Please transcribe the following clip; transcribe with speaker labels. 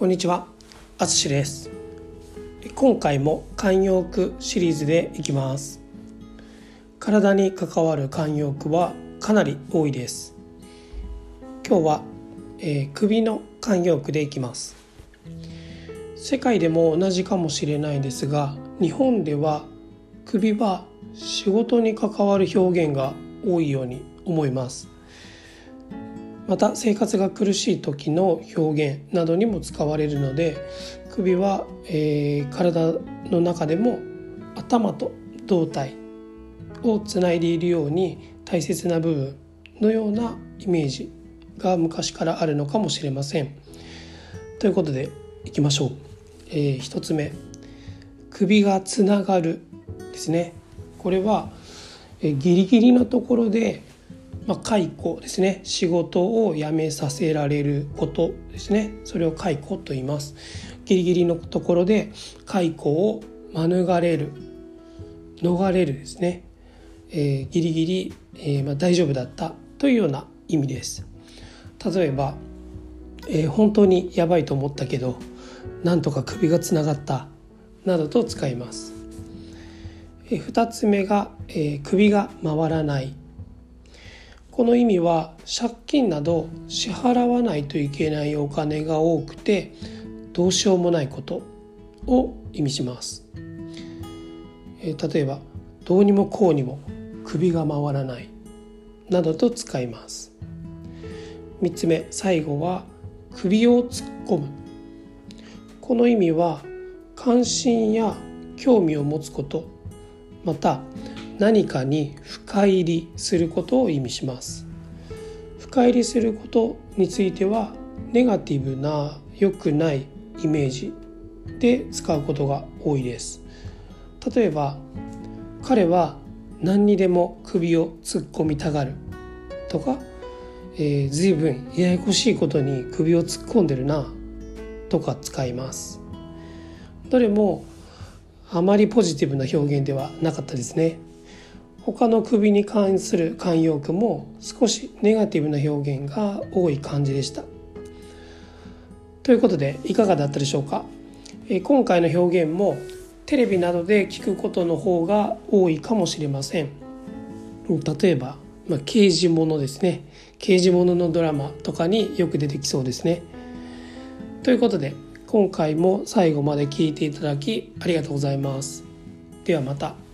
Speaker 1: こんにちは、あつしです。今回も慣用句シリーズでいきます。体に関わる慣用句はかなり多いです。今日は、えー、首の慣用句でいきます。世界でも同じかもしれないですが日本では首は仕事に関わる表現が多いように思います。また生活が苦しい時の表現などにも使われるので首は、えー、体の中でも頭と胴体をつないでいるように大切な部分のようなイメージが昔からあるのかもしれません。ということでいきましょう。えー、1つ目首がつながるですね。これは、え、ギリギリのところでまあ、解雇ですね。仕事を辞めさせられることですね。それを解雇と言います。ギリギリのところで解雇を免れる逃れるですね、えー、ギリギリ、えー、まあ、大丈夫だったというような意味です。例えば、えー、本当にやばいと思ったけどなんとか首がつながったなどと使います、え、2つ目が、え首が回らないこの意味は借金など支払わないといけないお金が多くてどうしようもないことを意味します。え例えばどうにもこうにも首が回らないなどと使います。3つ目最後は首を突っ込むこの意味は関心や興味を持つことまた何かに深入りすることを意味します。深入りすることについてはネガティブな良くないイメージで使うことが多いです。例えば彼は何にでも首を突っ込みたがる。とか、えー、随分ややこしいことに首を突っ込んでるな。とか使います。どれもあまりポジティブな表現ではなかったですね。他の首に関する慣用句も少しネガティブな表現が多い感じでした。ということでいかがだったでしょうか、え今回の表現もテレビなどで聞くことの方が多いかもしれません。例えば、まあ、刑事物ですね刑事物のドラマとかによく出てきそうですね。ということで今回も最後まで聞いていただきありがとうございます。ではまた。